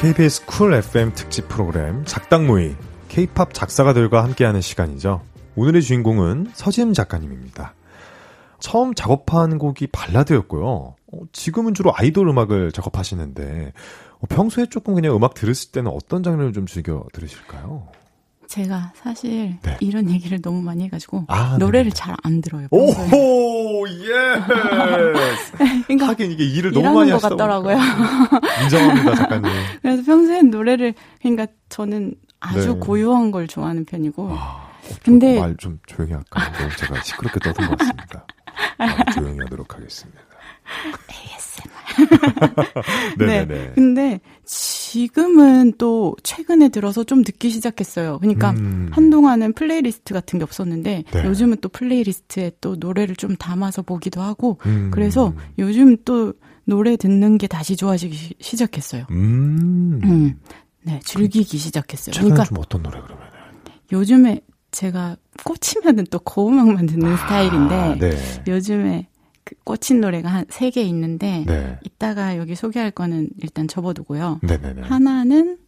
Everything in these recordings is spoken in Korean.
KBS 쿨 FM 특집 프로그램 작당모의 K-팝 작사가들과 함께하는 시간이죠. 오늘의 주인공은 서지음 작가님입니다. 처음 작업한 곡이 발라드였고요. 어, 지금은 주로 아이돌 음악을 작업하시는데 어, 평소에 조금 그냥 음악 들으실 때는 어떤 장르를 좀 즐겨 들으실까요? 제가 사실 네. 이런 얘기를 너무 많이 해가지고 아, 노래를 잘 안 들어요. 오호 예. 그러니까 하긴 이게 일을 너무 많이 하신 것 같더라고요. 인정합니다 작가님. 그래서 평소엔 노래를 그러니까 저는 아주 네. 고요한 걸 좋아하는 편이고. 아, 근데 말 좀 조용히 할까요? 제가 시끄럽게 떠든 것 같습니다. 조용히 하도록 하겠습니다. 네. 네. 근데 지금은 또 최근에 들어서 좀 듣기 시작했어요. 그러니까 음. 한동안은 플레이리스트 같은 게 없었는데 네. 요즘은 또 playlist에 또 노래를 좀 담아서 보기도 하고 음. 그래서 요즘 또 노래 듣는 게 다시 좋아지기 시 작했어요. 음. 음. 네, 즐기기 시작했어요. 그러니까 좀 어떤 노래 그러면? 요즘에 제가 꽂히면은 또 고음악만 듣는 아, 스타일인데 네. 요즘에 그 꽂힌 노래가 한 세 개 있는데 네. 이따가 여기 소개할 거는 일단 접어두고요. 네네네. 하나는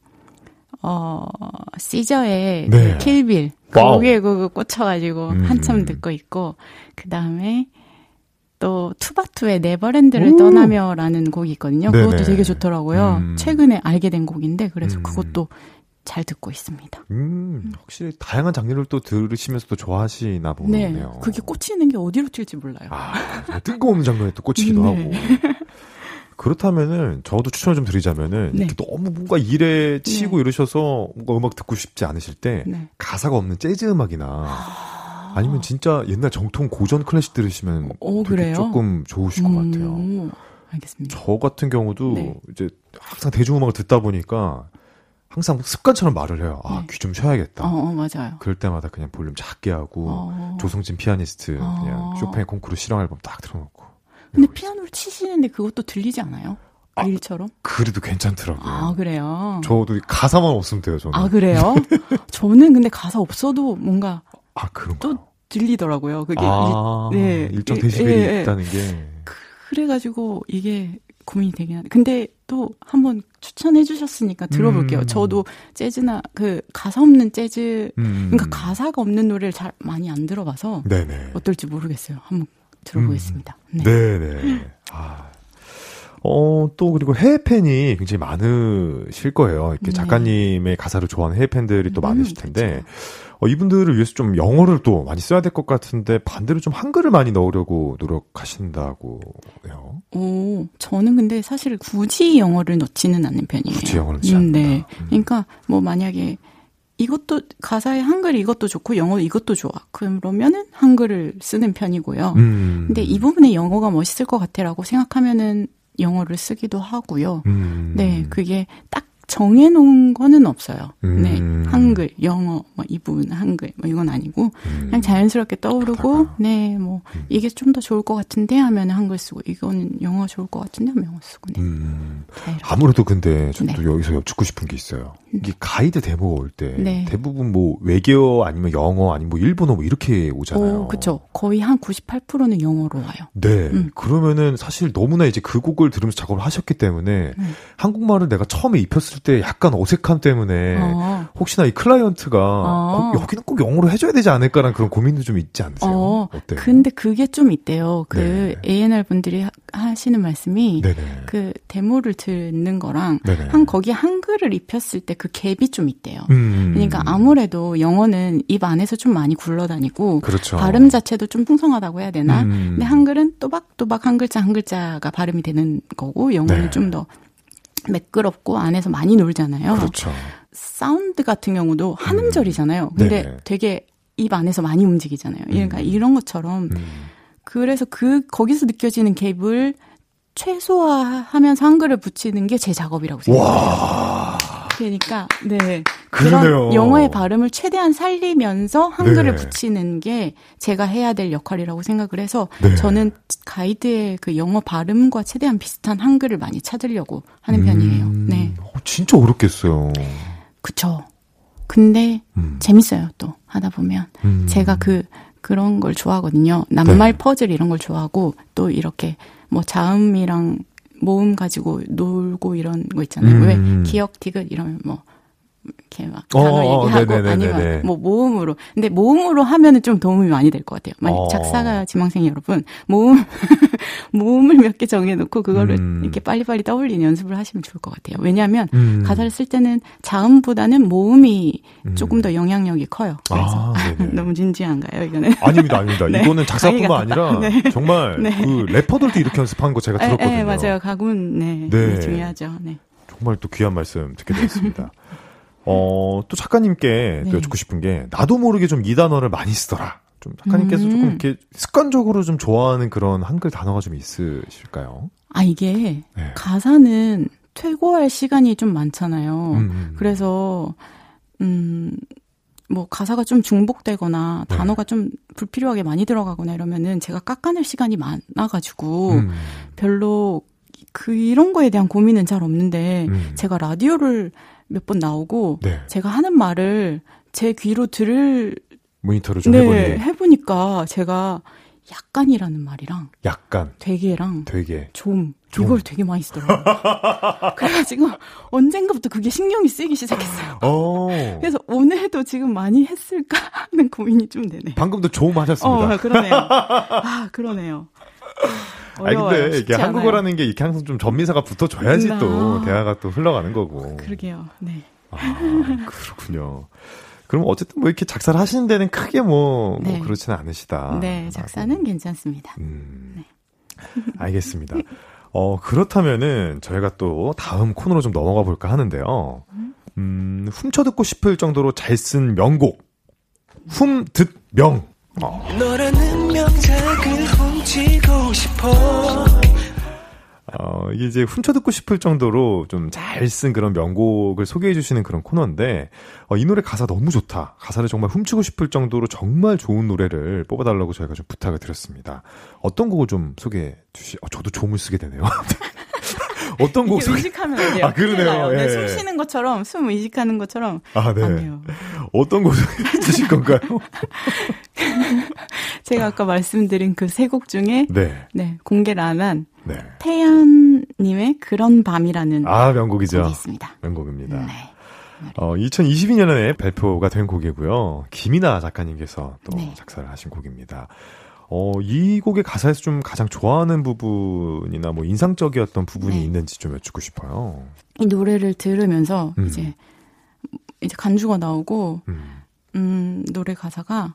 어 시저의 네. 그 킬빌 거기에 그거 꽂혀가지고 음. 한참 듣고 있고 그 다음에 또 투바투의 네버랜드를 오. 떠나며라는 곡이 있거든요. 네네. 그것도 되게 좋더라고요. 음. 최근에 알게 된 곡인데 그래서 음. 그것도 잘 듣고 있습니다. 음, 확실히 다양한 장르를 또 들으시면서 도 좋아하시나 보네요. 네, 그게 꽂히는 게 어디로 튈지 몰라요. 아, 뜬금없는 장르에 또 꽂히기도 네. 하고. 그렇다면은 저도 추천을 좀 드리자면은 네. 너무 뭔가 일에 치고 네. 이러셔서 뭔가 음악 듣고 싶지 않으실 때 네. 가사가 없는 재즈 음악이나 아... 아니면 진짜 옛날 정통 고전 클래식 들으시면 오, 어, 되게 조금 좋으실 음... 것 같아요. 알겠습니다. 저 같은 경우도 네. 이제 항상 대중음악을 듣다 보니까 항상 습관처럼 말을 해요. 아, 네. 귀좀 쉬어야겠다. 어, 어, 맞아요. 그럴 때마다 그냥 볼륨 작게 하고, 어. 조성진 피아니스트, 어. 그냥 쇼팽 콩쿠르 실황 앨범 딱 틀어놓고. 근데 피아노를 치시는데 그것도 들리지 않아요? 그 아, 일처럼? 그래도 괜찮더라고요. 아, 그래요? 저도 가사만 없으면 돼요, 저는. 아, 그래요? 저는 근데 가사 없어도 뭔가. 아, 그런 또 들리더라고요. 그게. 아, 일, 네. 일정 데시벨이 예, 예, 있다는 게. 그래가지고 이게 고민이 되긴 하네. 근데 또 한번 추천해 주셨으니까 들어볼게요. 음. 저도 재즈나 그 가사 없는 재즈, 음. 그러니까 가사가 없는 노래를 잘 많이 안 들어봐서 네네. 어떨지 모르겠어요. 한번 들어보겠습니다. 음. 네. 네네. 아. 어, 또 그리고 해외 팬이 굉장히 많으실 거예요. 이렇게 네. 작가님의 가사를 좋아하는 해외 팬들이 또 음, 많으실 텐데. 그쵸. 어, 이분들을 위해서 좀 영어를 또 많이 써야 될 것 같은데 반대로 좀 한글을 많이 넣으려고 노력하신다고 해요. 오, 저는 근데 사실 굳이 영어를 넣지는 않는 편이에요. 굳이 영어를 넣지 않는다. 네. 음. 그러니까 뭐 만약에 이것도 가사에 한글 이것도 좋고 영어 이것도 좋아. 그러면은 한글을 쓰는 편이고요. 음. 근데 이 부분에 영어가 멋있을 것 같아라고 생각하면은 영어를 쓰기도 하고요. 음. 네, 그게 딱 정해놓은 거는 없어요. 음. 네. 한글, 영어, 뭐, 이 부분 한글, 뭐, 이건 아니고, 음. 그냥 자연스럽게 떠오르고. 네, 뭐, 음. 이게 좀 더 좋을 것 같은데 하면 한글 쓰고, 이거는 영어 좋을 것 같은데 하면 영어 쓰고, 네. 음. 아무래도 근데, 저도 네. 여기서 여쭙고 싶은 게 있어요. 음. 이게 가이드 데모가 올 때, 네. 대부분 뭐, 외계어 아니면 영어 아니면 뭐, 일본어 뭐, 이렇게 오잖아요. 오, 그쵸. 거의 한 98%는 영어로 와요. 네. 음. 그러면은 사실 너무나 이제 그 곡을 들으면서 작업을 하셨기 때문에, 음. 한국말을 내가 처음에 입혔을 때 약간 어색함 때문에 어. 혹시나 이 클라이언트가 어. 어, 여기는 꼭 영어로 해줘야 되지 않을까라는 그런 고민도 좀 있지 않으세요? 어. 어때요? 근데 그게 좀 있대요. 그 네. A&R 분들이 하, 하시는 말씀이 네네. 그 데모를 듣는 거랑 네네. 한 거기 한글을 입혔을 때 그 갭이 좀 있대요. 음. 그러니까 아무래도 영어는 입 안에서 좀 많이 굴러다니고 그렇죠. 발음 자체도 좀 풍성하다고 해야 되나? 음. 근데 한글은 또박또박 한 글자 한 글자가 발음이 되는 거고 영어는 네. 좀더 매끄럽고 안에서 많이 놀잖아요. 그렇죠. 사운드 같은 경우도 한 음. 음절이잖아요. 근데 네 되게 입 안에서 많이 움직이잖아요. 그러니까 음. 이런 것처럼 음. 그래서 그 거기서 느껴지는 갭을 최소화하면서 한글을 붙이는 게 제 작업이라고 생각해요. 그러니까 네 그러네요. 그런 영어의 발음을 최대한 살리면서 한글을 네. 붙이는 게 제가 해야 될 역할이라고 생각을 해서 네. 저는 가이드의 그 영어 발음과 최대한 비슷한 한글을 많이 찾으려고 하는 음, 편이에요. 네. 어, 진짜 어렵겠어요. 그쵸. 근데 음. 재밌어요 또 하다 보면 음. 제가 그 그런 걸 좋아하거든요. 낱말 네. 퍼즐 이런 걸 좋아하고 또 이렇게 뭐 자음이랑 모음 가지고 놀고 이런 거 있잖아요. 음. 왜 기역 디귿 이러면 뭐 이렇게 막 어, 단어 어, 얘기하고 네네네네네. 아니면 뭐 모음으로. 근데 모음으로 하면은 좀 도움이 많이 될 것 같아요. 만약 어. 작사가 지망생 여러분 모음 모음을 몇 개 정해놓고 그거를 음. 이렇게 빨리빨리 떠올리는 연습을 하시면 좋을 것 같아요. 왜냐하면 음. 가사를 쓸 때는 자음보다는 모음이 음. 조금 더 영향력이 커요. 그래서 아, 너무 진지한가요, 이거는? 아닙니다, 아닙니다. 네. 이거는 작사뿐만 아니라 네. 정말 네. 그 래퍼들도 이렇게 연습한 거 제가 들었거든요. 네, 맞아요. 가군 네, 네. 중요하죠. 네. 정말 또 귀한 말씀 듣게 되었습니다. 어, 또 작가님께 네. 또 여쭙고 싶은 게, 나도 모르게 좀 이 단어를 많이 쓰더라. 좀 작가님께서 음. 조금 이렇게 습관적으로 좀 좋아하는 그런 한글 단어가 좀 있으실까요? 아, 이게 네. 가사는 퇴고할 시간이 좀 많잖아요. 음. 음, 음. 그래서, 음, 뭐 가사가 좀 중복되거나 네. 단어가 좀 불필요하게 많이 들어가거나 이러면은 제가 깎아낼 시간이 많아가지고 음. 별로 그 이런 거에 대한 고민은 잘 없는데 음. 제가 라디오를 몇 번 나오고 네. 제가 하는 말을 제 귀로 들을 모니터를 좀 네, 해보니 해보니까 제가 약간이라는 말이랑 약간 되게랑 되게 좀, 좀. 이걸 되게 많이 쓰더라고요. 그래가지고 언젠가부터 그게 신경이 쓰이기 시작했어요. 오. 어. 그래서 오늘도 지금 많이 했을까 하는 고민이 좀 되네요. 방금도 좀 하셨습니다. 어, 그러네요. 아 그러네요. 아니 근데 이게 한국어라는 않아요. 게 이렇게 항상 좀 전미사가 붙어줘야지 나. 또 대화가 또 흘러가는 거고. 그러게요. 네. 아, 그렇군요. 그럼 어쨌든 뭐 이렇게 작사를 하시는 데는 크게 뭐, 뭐 네. 뭐 그렇지는 않으시다. 네, 작사는 아, 괜찮습니다. 음, 네. 알겠습니다. 어, 그렇다면은 저희가 또 다음 코너로 좀 넘어가 볼까 하는데요. 음, 훔쳐듣고 싶을 정도로 잘 쓴 명곡. 훔 듣 명. 어. 너라는 명작을 훔치고 싶어. 어, 이게 이제 훔쳐듣고 싶을 정도로 좀 잘 쓴 그런 명곡을 소개해 주시는 그런 코너인데, 어, 이 노래 가사 너무 좋다. 가사를 정말 훔치고 싶을 정도로 정말 좋은 노래를 뽑아달라고 저희가 좀 부탁을 드렸습니다. 어떤 곡을 좀 소개해 주시, 어, 저도 조을 쓰게 되네요. 어떤 곡 소개? 의식하면 안 돼요. 아, 그러네요. 네, 예. 숨 쉬는 것처럼, 숨 의식하는 것처럼. 아, 네. 안 돼요. 어떤 곡 소개해 주실 건가요? 제가 아까 말씀드린 그 세 곡 중에 네. 네, 공개를 안한 네. 태연님의 그런 밤이라는 아 명곡이죠. 곡이 있습니다. 명곡입니다. 네. 어, 2022년에 발표가 된 곡이고요. 김이나 작가님께서 또 네. 작사를 하신 곡입니다. 어, 이 곡의 가사에서 좀 가장 좋아하는 부분이나 뭐 인상적이었던 부분이 네. 있는지 좀 여쭙고 싶어요. 이 노래를 들으면서 음. 이제 이제 간주가 나오고 음. 음, 노래 가사가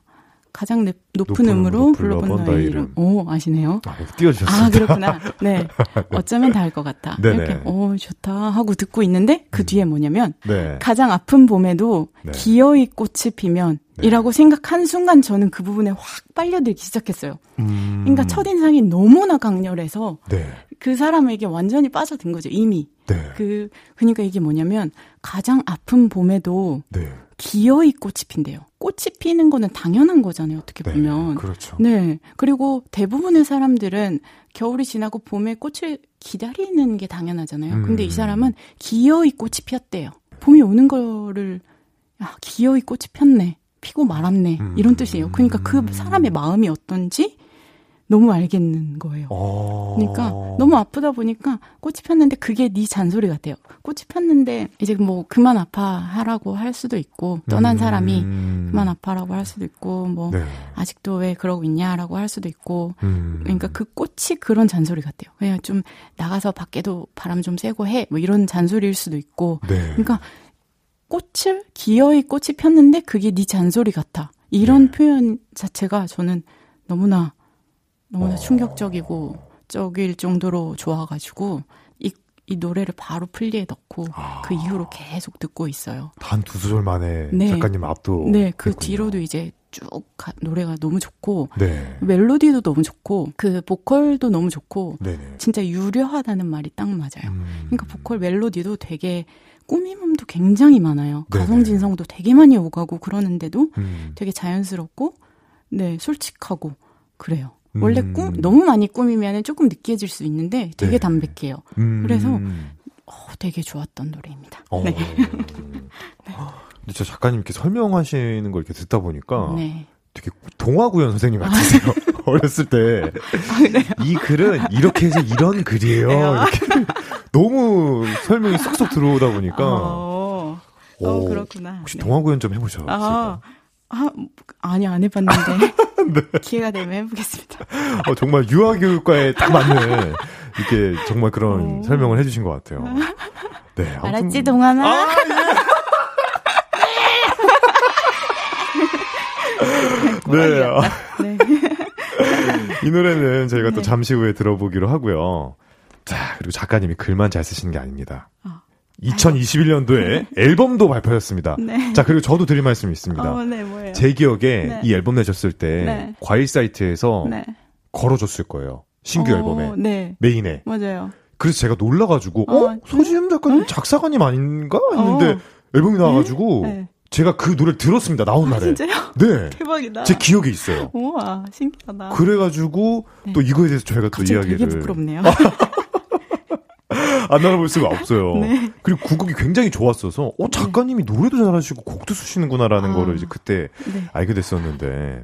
가장 높은, 높은 음으로 불러본 너의 이름. 오, 아시네요? 아, 띄워주셨습니다. 아, 그렇구나. 네. 어쩌면 다 알 것 같다. 네네. 이렇게, 오, 좋다 하고 듣고 있는데 그 음. 뒤에 뭐냐면, 네. 가장 아픈 봄에도 네. 기어이 꽃이 피면, 네. 이라고 생각한 순간 저는 그 부분에 확 빨려들기 시작했어요. 음. 그러니까 첫인상이 너무나 강렬해서, 네. 그 사람에게 완전히 빠져든 거죠, 이미. 네. 그, 그러니까 이게 뭐냐면, 가장 아픈 봄에도, 네. 기어이 꽃이 핀대요. 꽃이 피는 거는 당연한 거잖아요, 어떻게 네, 보면. 그렇죠. 네. 그리고 대부분의 사람들은 겨울이 지나고 봄에 꽃을 기다리는 게 당연하잖아요. 음. 근데 이 사람은 기어이 꽃이 피었대요. 봄이 오는 거를, 야, 기어이 꽃이 폈네. 피고 말았네. 음. 이런 뜻이에요. 그러니까 그 사람의 마음이 어떤지 너무 알겠는 거예요. 어... 그러니까 너무 아프다 보니까 꽃이 폈는데 그게 네 잔소리 같아요. 꽃이 폈는데 이제 뭐 그만 아파하라고 할 수도 있고 떠난 음... 사람이 그만 아파라고 할 수도 있고 뭐 네. 아직도 왜 그러고 있냐라고 할 수도 있고 음... 그러니까 그 꽃이 그런 잔소리 같아요. 그냥 좀 나가서 밖에도 바람 좀 쐬고 해 뭐 이런 잔소리일 수도 있고 네. 그러니까 꽃을 기어이 꽃이 폈는데 그게 네 잔소리 같아 이런 네. 표현 자체가 저는 너무나 너무나 어. 충격적이고 적일 정도로 좋아가지고 이, 이 노래를 바로 플리에 넣고 아. 그 이후로 계속 듣고 있어요. 단 두 소절 만에 네. 작가님 앞도. 네, 그. 뒤로도 이제 쭉 가, 노래가 너무 좋고 네. 멜로디도 너무 좋고 그 보컬도 너무 좋고 네네. 진짜 유려하다는 말이 딱 맞아요. 음. 그러니까 보컬 멜로디도 되게 꾸밈음도 굉장히 많아요. 가성 진성도 되게 많이 오가고 그러는데도 음. 되게 자연스럽고 네 솔직하고 그래요. 원래 음. 꿈 너무 많이 꾸미면 조금 느끼해질 수 있는데 되게 네. 담백해요. 음. 그래서 어, 되게 좋았던 노래입니다. 어. 네. 네. 근데 저 작가님께 설명하시는 걸 이렇게 듣다 보니까 네. 되게 동화 구연 선생님 같으세요. 어렸을 때. 아, 이 글은 이렇게 해서 이런 글이에요. 네. 이렇게 너무 설명이 쏙쏙 들어오다 보니까. 어, 어 그렇구나. 혹시 네. 동화구연 좀 해보셨어요? 아, 아, 아니, 안 해봤는데. 네. 기회가 되면 해보겠습니다. 어, 정말 유아교육과에 딱 맞는, 이렇게 정말 그런 오. 설명을 해주신 것 같아요. 네. 아무튼... 알았지, 동아나? 아, 예. 네. 네. 이 노래는 저희가 네. 또 잠시 후에 들어보기로 하고요. 자, 그리고 작가님이 글만 잘 쓰시는 게 아닙니다. 어. 2021년도에 앨범도 발표했습니다. 네. 자, 그리고 저도 드릴 말씀이 있습니다. 어, 네, 뭐예요? 제 기억에 네. 이 앨범 내셨을 때 네. 과일 사이트에서 네. 걸어줬을 거예요. 신규 어, 앨범에. 네. 메인에. 맞아요. 그래서 제가 놀라가지고, 어? 어 소지음 작가님 어? 작사가님 아닌가? 했는데 어. 앨범이 나와가지고, 네. 제가 그 노래를 들었습니다. 나온 아, 날에. 진짜요? 네. 대박이다. 제 기억에 있어요. 우와, 신기하다. 그래가지고, 네. 또 이거에 대해서 저희가 또 이야기를. 되게 부끄럽네요. 안 알아볼 수가 없어요. 네. 그리고 그 곡이 굉장히 좋았어서, 어, 작가님이 노래도 잘하시고 곡도 쓰시는구나라는 아, 거를 이제 그때 네. 알게 됐었는데,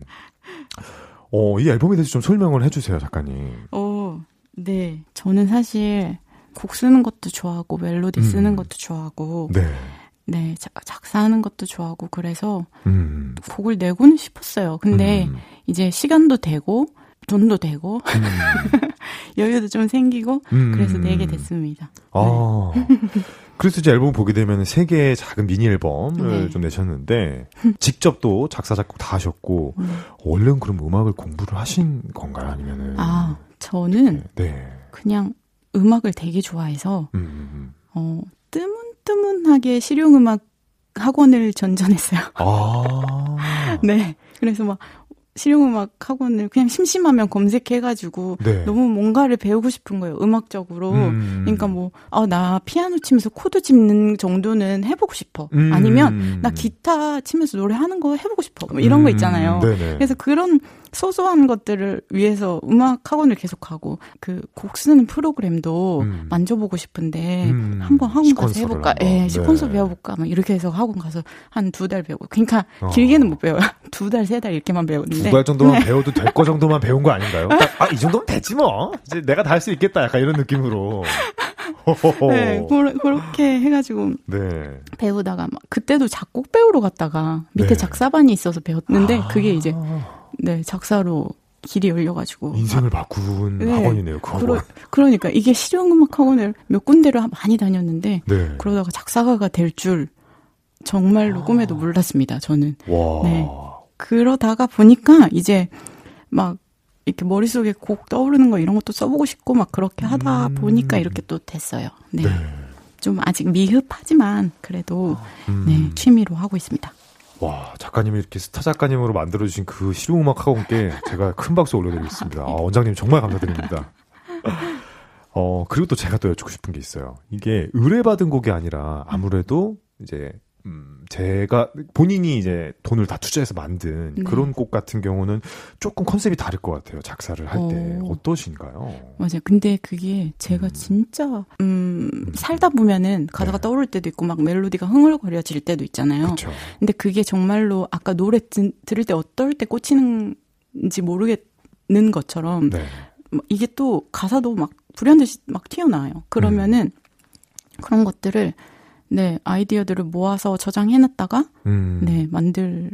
어, 이 앨범에 대해서 좀 설명을 해주세요, 작가님. 어, 네. 저는 사실 곡 쓰는 것도 좋아하고, 멜로디 쓰는 음. 것도 좋아하고, 네. 네, 작사하는 것도 좋아하고, 그래서 음. 곡을 내고는 싶었어요. 근데 음. 이제 시간도 되고, 돈도 되고 음. 여유도 좀 생기고 음. 그래서 내게 됐습니다. 아. 네. 그래서 이제 앨범 보게 되면 세 개의 작은 미니 앨범을 네. 좀 내셨는데 직접 또 작사 작곡 다 하셨고 네. 원래는 그럼 음악을 공부를 하신 건가요 아니면은 아 저는 네. 그냥 음악을 되게 좋아해서 음. 음, 음. 어 뜨문뜨문하게 실용 음악 학원을 전전했어요. 아. 네. 그래서 막 실용음악 학원을 그냥 심심하면 검색해가지고 네. 너무 뭔가를 배우고 싶은 거예요 음악적으로 음. 그러니까 뭐 아 나 피아노 치면서 코드 짚는 정도는 해보고 싶어 음. 아니면 나 기타 치면서 노래하는 거 해보고 싶어 뭐 이런 거 음. 있잖아요 음. 그래서 그런 소소한 것들을 위해서 음악 학원을 계속하고 그 곡 쓰는 프로그램도 음. 만져보고 싶은데 음. 한번 학원 가서 해볼까? 예, 네, sequencer 배워볼까? 막 이렇게 해서 학원 가서 한 두 달 배우고 그러니까 어. 길게는 못 배워요. 두 달, 세 달 이렇게만 배우는데 두 달 정도만 네. 배워도 될 거 정도만 배운 거 아닌가요? 아, 이 정도면 됐지 뭐. 이제 내가 다 할 수 있겠다. 약간 이런 느낌으로. 네, 그렇게 해가지고 네. 배우다가 막 그때도 작곡 배우러 갔다가 밑에 네. 작사반이 있어서 배웠는데 아. 그게 이제 네, 작사로 길이 열려가지고. 인생을 바꾼 네, 학원이네요, 그 학원. 그러, 니까 이게 실용음악 학원을 몇 군데를 많이 다녔는데, 네. 그러다가 작사가가 될 줄 정말로 아. 꿈에도 몰랐습니다, 저는. 와. 네. 그러다가 보니까 이제 막 이렇게 머릿속에 곡 떠오르는 거 이런 것도 써보고 싶고 막 그렇게 하다 음. 보니까 이렇게 또 됐어요. 네. 네. 좀 아직 미흡하지만 그래도 음. 네, 취미로 하고 있습니다. 와, 작가님이 이렇게 스타 작가님으로 만들어주신 그 실용음악 학원께 제가 큰 박수 올려드리겠습니다. 아, 원장님 정말 감사드립니다. 어, 그리고 또 제가 또 여쭙고 싶은 게 있어요. 이게 의뢰받은 곡이 아니라 아무래도 이제 음, 제가 본인이 이제 돈을 다 투자해서 만든 네. 그런 곡 같은 경우는 조금 컨셉이 다를 것 같아요. 작사를 할때 어. 어떠신가요? 맞아요. 근데 그게 제가 음. 진짜 음, 음, 살다 보면은 가사가 네. 떠오를 때도 있고 막 멜로디가 흥얼거려질 때도 있잖아요. 그쵸. 근데 그게 정말로 아까 노래 드, 들을 때 어떨 때 꽂히는지 모르겠는 것처럼 네. 이게 또 가사도 막 불현듯이 막 튀어나와요. 그러면은 음. 그런 것들을 네, 아이디어들을 모아서 저장해놨다가, 음. 네, 만드는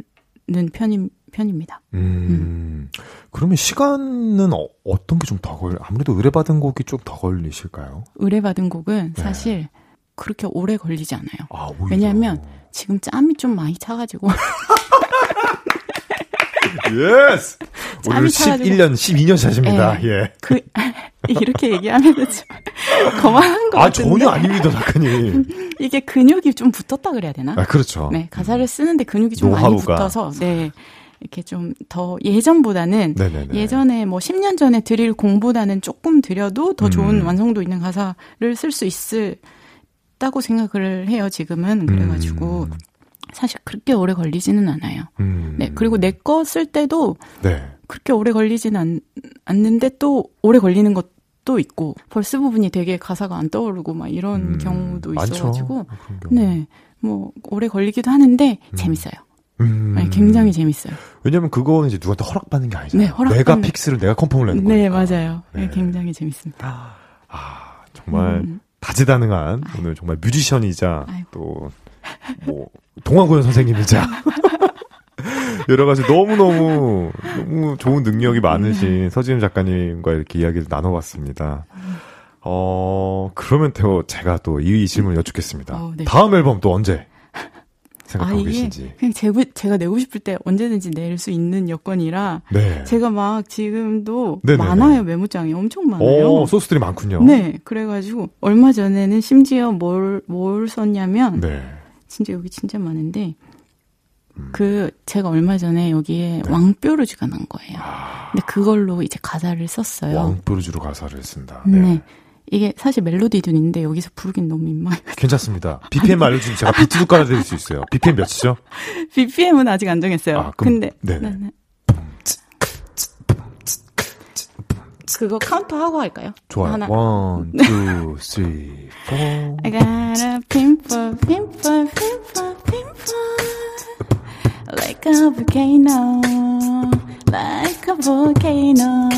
편임, 편입니다. 음. 음. 그러면 시간은 어떤 게 좀 더 걸, 아무래도 의뢰받은 곡이 좀 더 걸리실까요? 의뢰받은 곡은 네. 사실 그렇게 오래 걸리지 않아요. 아, 왜냐하면 지금 짬이 좀 많이 차가지고. Yes! 오늘 11년, 12년 차십니다. 네. 예. 그, 이렇게 얘기하면 좀 거만한 거 아, 같은데. 전혀 아닙니다, 작가님. 이게 근육이 좀 붙었다 그래야 되나? 아, 그렇죠. 네, 가사를 쓰는데 근육이 좀 노하우가. 많이 붙어서, 네. 이렇게 좀 더 예전보다는 네네네. 예전에 뭐 10년 전에 들일 공보다는 조금 들여도 더 좋은 음. 완성도 있는 가사를 쓸 수 있다고 생각을 해요, 지금은. 그래가지고. 음. 사실 그렇게 오래 걸리지는 않아요. 음. 네. 그리고 내 거 쓸 때도 네. 그렇게 오래 걸리지는 않, 않는데 또 오래 걸리는 것도 있고 verse 부분이 되게 가사가 안 떠오르고 막 이런 음. 경우도 있어가지고 네. 뭐 오래 걸리기도 하는데 음. 재밌어요. 음. 네, 굉장히 재밌어요. 왜냐면 그거는 이제 누구한테 허락받는 게 아니잖아요. 네, 허락 내가 fix를 내가 confirm을 내는 거예요. 네, 맞아요. 네. 굉장히 재밌습니다. 아, 정말 음. 다재다능한. 오늘 정말 뮤지션이자 또 뭐 동화구연 선생님이자 여러 가지 너무너무 너무 좋은 능력이 많으신 서지임 작가님과 이렇게 이야기를 나눠봤습니다. 어, 그러면 또 제가 또 이 질문을 여쭙겠습니다. 어, 네. 다음 앨범 또 언제 생각하고 아, 계신지. 그냥 제가, 제가 내고 싶을 때 언제든지 낼 수 있는 여건이라 네. 제가 막 지금도 네네네. 많아요 메모장이 엄청 많아요. 오, 소스들이 많군요. 네, 그래가지고 얼마 전에는 심지어 뭘뭘 썼냐면 네. 진짜 여기 진짜 많은데 음. 그 제가 얼마 전에 여기에 네. 왕뾰루지가 난 거예요. 아. 근데 그걸로 이제 가사를 썼어요. 왕뾰루지로 가사를 쓴다. 네. 네. 이게 사실 멜로디도 있는데 여기서 부르긴 너무 민망해요. 괜찮습니다. BPM 알려주면 제가 비트도 깔아드릴 수 있어요. BPM 몇이죠? BPM은 아직 안 정했어요. 아, 근데 네네. 네네. 그거 카운터 하고 할까요? 좋아요. 하나. One, two, three, four. I got a pimple, pimple, pimple, pimple. Like a volcano, like a volcano.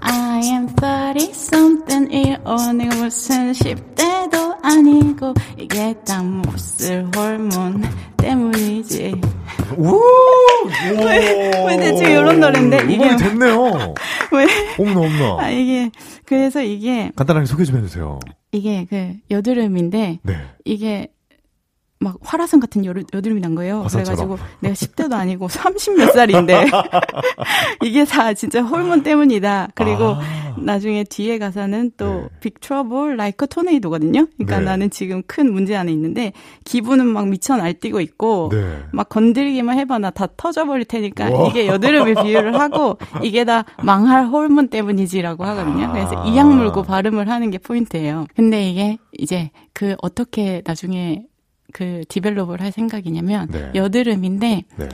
I am 30 something 이 오늘 무슨 10대도 아니고 이게 다 몹쓸 호르몬 때문이지. 우! 왜 대체 이런 노래인데 이게 됐네요. 왜? 없나 없나. 아 이게 그래서 이게 간단하게 소개 좀 해주세요. 이게 그 여드름인데 네. 이게 막 활화산 같은 여드, 여드름이 난 거예요. 화산처럼. 그래가지고 내가 10대도 아니고 30몇 살인데 이게 다 진짜 호르몬 때문이다. 그리고 아. 나중에 뒤에 가사는 또 big trouble like a tornado거든요. 그러니까 네. 나는 지금 큰 문제 안에 있는데 기분은 막 미쳐 날뛰고 있고 네. 막 건드리기만 해봐 나 다 터져버릴 테니까 와. 이게 여드름을 비유를 하고 이게 다 망할 호르몬 때문이지라고 하거든요. 그래서 이 악물고 발음을 하는 게 포인트예요. 근데 이게 이제 그 어떻게 나중에 그 develop을 할 생각이냐면 네. 여드름인데 네.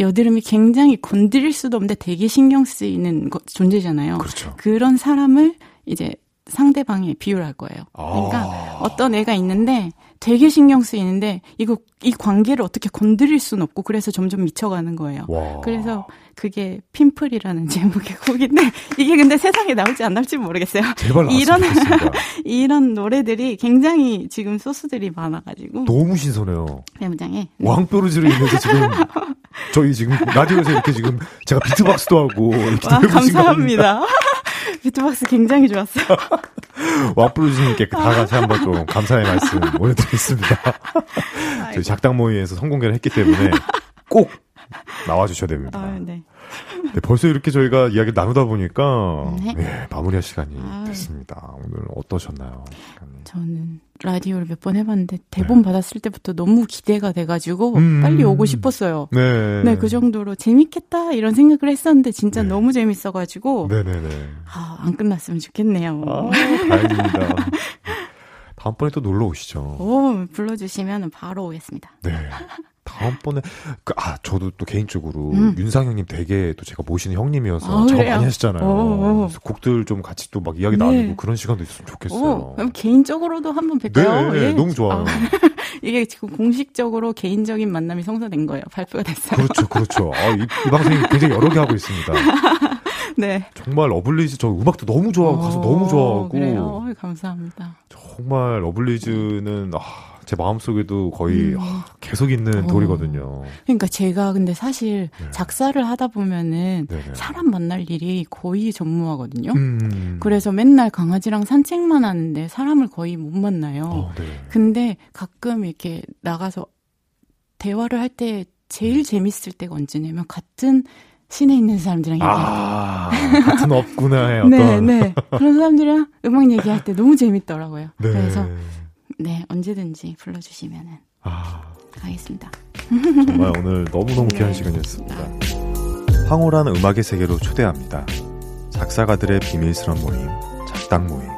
여드름이 굉장히 건드릴 수도 없는데 되게 신경 쓰이는 거, 존재잖아요. 그렇죠. 그런 사람을 이제 상대방에 비유를 할 거예요. 그러니까 아. 어떤 애가 있는데 되게 신경 쓰이는데 이거 이 관계를 어떻게 건드릴 수는 없고 그래서 점점 미쳐가는 거예요. 와. 그래서 그게 pimple이라는 제목의 곡인데 이게 근데 세상에 나올지 안 나올지 모르겠어요. 제발 이런 이런 노래들이 굉장히 지금 소스들이 많아가지고 너무 신선해요. 네. 왕뾰루지를 있는데 지금 저희 지금 라디오에서 이렇게 지금 제가 비트박스도 하고 이렇게 와, 감사합니다. 비트박스 굉장히 좋았어요. 왕블루즈님께 다 같이 한번 좀 감사의 말씀 보내드리겠습니다. 저희 작당 모의에서 성공개를 했기 때문에 꼭 나와주셔야 됩니다. 아, 네. 네, 벌써 이렇게 저희가 이야기를 나누다 보니까 네. 네 마무리할 시간이 아, 됐습니다. 오늘 어떠셨나요? 저는 라디오를 몇 번 해봤는데 대본 네. 받았을 때부터 너무 기대가 돼가지고 음, 빨리 오고 싶었어요. 네. 네, 그 정도로 재밌겠다 이런 생각을 했었는데 진짜 네. 너무 재밌어가지고 네네네. 아, 안 끝났으면 좋겠네요. 아, 다행입니다. 다음번에 또 놀러 오시죠. 오, 불러주시면 바로 오겠습니다. 네. 다음번에 그, 아 저도 또 개인적으로 음. 윤상형님 되게 또 제가 모시는 형님이어서 아, 작업 많이 하셨잖아요. 어, 어. 그래서 곡들 좀 같이 또 막 이야기 네. 나누고 그런 시간도 있으면 좋겠어요. 어, 그럼 개인적으로도 한번 뵐까요? 네, 예. 너무 좋아요. 아, 이게 지금 공식적으로 개인적인 만남이 성사된 거예요. 발표가 됐어요. 그렇죠, 그렇죠. 아, 이, 이 방송이 굉장히 여러 개 하고 있습니다. 네. 정말 러블리즈 저 음악도 너무 좋아하고 가수 너무 좋아하고. 그래요. 감사합니다. 정말 러블리즈는 아. 제 마음속에도 거의 음. 아, 계속 있는 어. 돌이거든요. 그러니까 제가 근데 사실 네. 작사를 하다 보면은 네네. 사람 만날 일이 거의 전무하거든요. 음. 그래서 맨날 강아지랑 산책만 하는데 사람을 거의 못 만나요. 어, 네. 근데 가끔 이렇게 나가서 대화를 할때 제일 재밌을 때가 언제냐면 같은 시내 있는 사람들이랑 아, 같은 업구나의 어떤. 네, 네. 그런 사람들이랑 음악 얘기할 때 너무 재밌더라고요. 네. 그래서 네, 언제든지 불러주시면은 아. 가겠습니다. 정말 오늘 너무너무 귀한 네. 시간이었습니다. 황홀한 음악의 세계로 초대합니다. 작사가들의 비밀스러운 모임, 작당 모임.